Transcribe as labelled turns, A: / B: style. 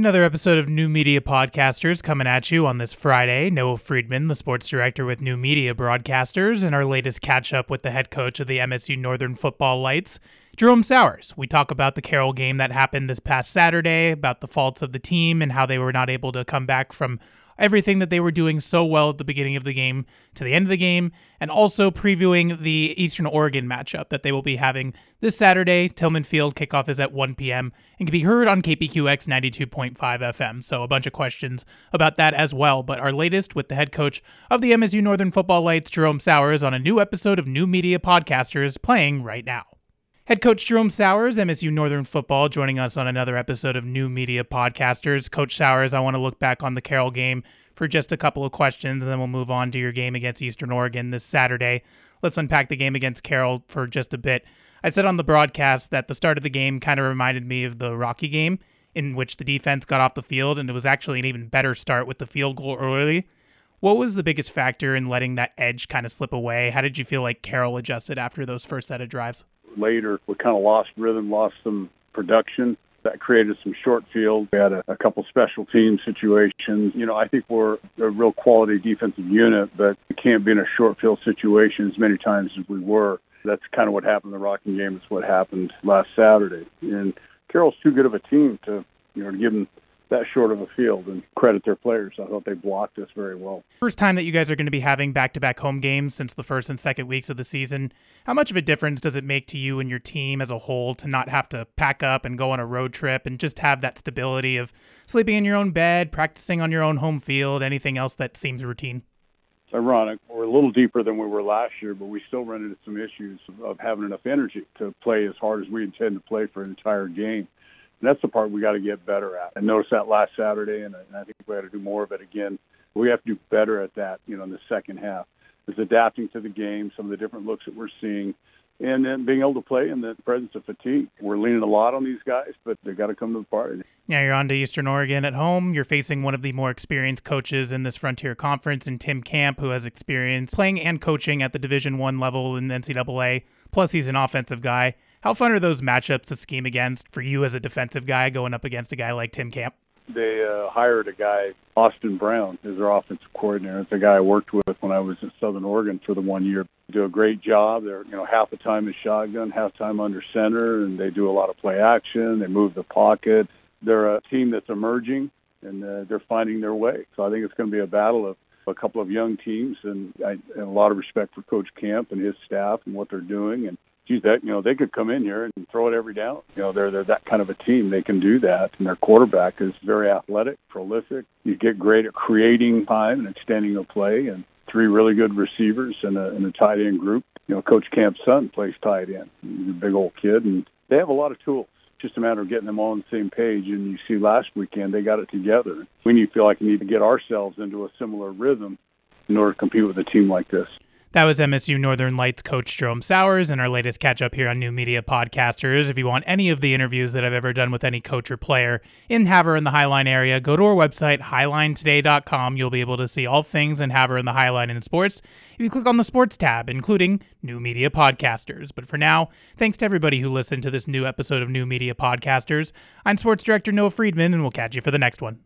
A: Another episode of New Media Podcasters coming at you on this Friday. Noah Friedman, the sports director with New Media Broadcasters, and our latest catch up with the head coach of the MSU Northern Football Lights, Jerome Souers. We talk about the Carroll game that happened this past Saturday, about the faults of the team and how they were not able to come back from everything that they were doing so well at the beginning of the game to the end of the game, and also previewing the Eastern Oregon matchup that they will be having this Saturday. Tillman Field kickoff is at 1 p.m. and can be heard on KPQX 92.5 FM. So a bunch of questions about that as well. But our latest with the head coach of the MSU Northern Football Lights, Jerome Souers, on a new episode of New Media Podcasters playing right now. Head coach Jerome Souers, MSU Northern Football, joining us on another episode of New Media Podcasters. Coach Souers, I want to look back on the Carroll game for just a couple of questions, and then we'll move on to your game against Eastern Oregon this Saturday. Let's unpack the game against Carroll for just a bit. I said on the broadcast that the start of the game kind of reminded me of the Rocky game, in which the defense got off the field, and it was actually an even better start with the field goal early. What was the biggest factor in letting that edge kind of slip away? How did you feel like Carroll adjusted after those first set of drives?
B: Later, we kind of lost rhythm, lost some production. That created some short field. We had a, a couple special team situations. You know, I think we're a real quality defensive unit, but we can't be in a short field situation as many times as we were. That's kind of what happened in the Rocky game. It's what happened last Saturday. And Carroll's too good of a team to, you know, to give them that short of a field and credit their players. I thought they blocked us very well.
A: First time that you guys are going to be having back to back home games since the first and second weeks of the season. How much of a difference does it make to you and your team as a whole to not have to pack up and go on a road trip and just have that stability of sleeping in your own bed, practicing on your own home field, anything else that seems routine?
B: It's ironic. We're a little deeper than we were last year, but we still run into some issues of having enough energy to play as hard as we intend to play for an entire game. And that's the part we got to get better at. I noticed that last Saturday, and I think we got to do more of it again. We have to do better at that, you know, in the second half. Is adapting to the game, some of the different looks that we're seeing, and then being able to play in the presence of fatigue. We're leaning a lot on these guys, but they got to come to the party.
A: Now you're on to Eastern Oregon at home. You're facing one of the more experienced coaches in this Frontier Conference, in Tim Camp, who has experience playing and coaching at the Division One level in NCAA. Plus, he's an offensive guy. How fun are those matchups to scheme against for you as a defensive guy going up against a guy like Tim Camp?
B: They uh, hired a guy, Austin Brown, as their offensive coordinator. It's a guy I worked with when I was in Southern Oregon for the one year. They do a great job. They're you know half the time in shotgun, half time under center, and they do a lot of play action. They move the pocket. They're a team that's emerging and uh, they're finding their way. So I think it's going to be a battle of a couple of young teams, and, I, and a lot of respect for Coach Camp and his staff and what they're doing. And geez, that you know they could come in here and throw it every down. You know, they're they're that kind of a team. They can do that, and their quarterback is very athletic, prolific. You get great at creating time and extending a play, and three really good receivers and a, and a tight end group. You know, Coach Camp's son plays tight end. He's a big old kid, and they have a lot of tools. Just a matter of getting them all on the same page. And you see, last weekend they got it together. We need to feel like we need to get ourselves into a similar rhythm in order to compete with a team like this.
A: That was MSU Northern Lights coach Jerome Souers and our latest catch up here on New Media Podcasters. If you want any of the interviews that I've ever done with any coach or player in Havre in the Highline area, go to our website, highlinetoday.com. You'll be able to see all things in Havre in the Highline and sports if you click on the sports tab, including New Media Podcasters. But for now, thanks to everybody who listened to this new episode of New Media Podcasters. I'm sports director Noah Friedman, and we'll catch you for the next one.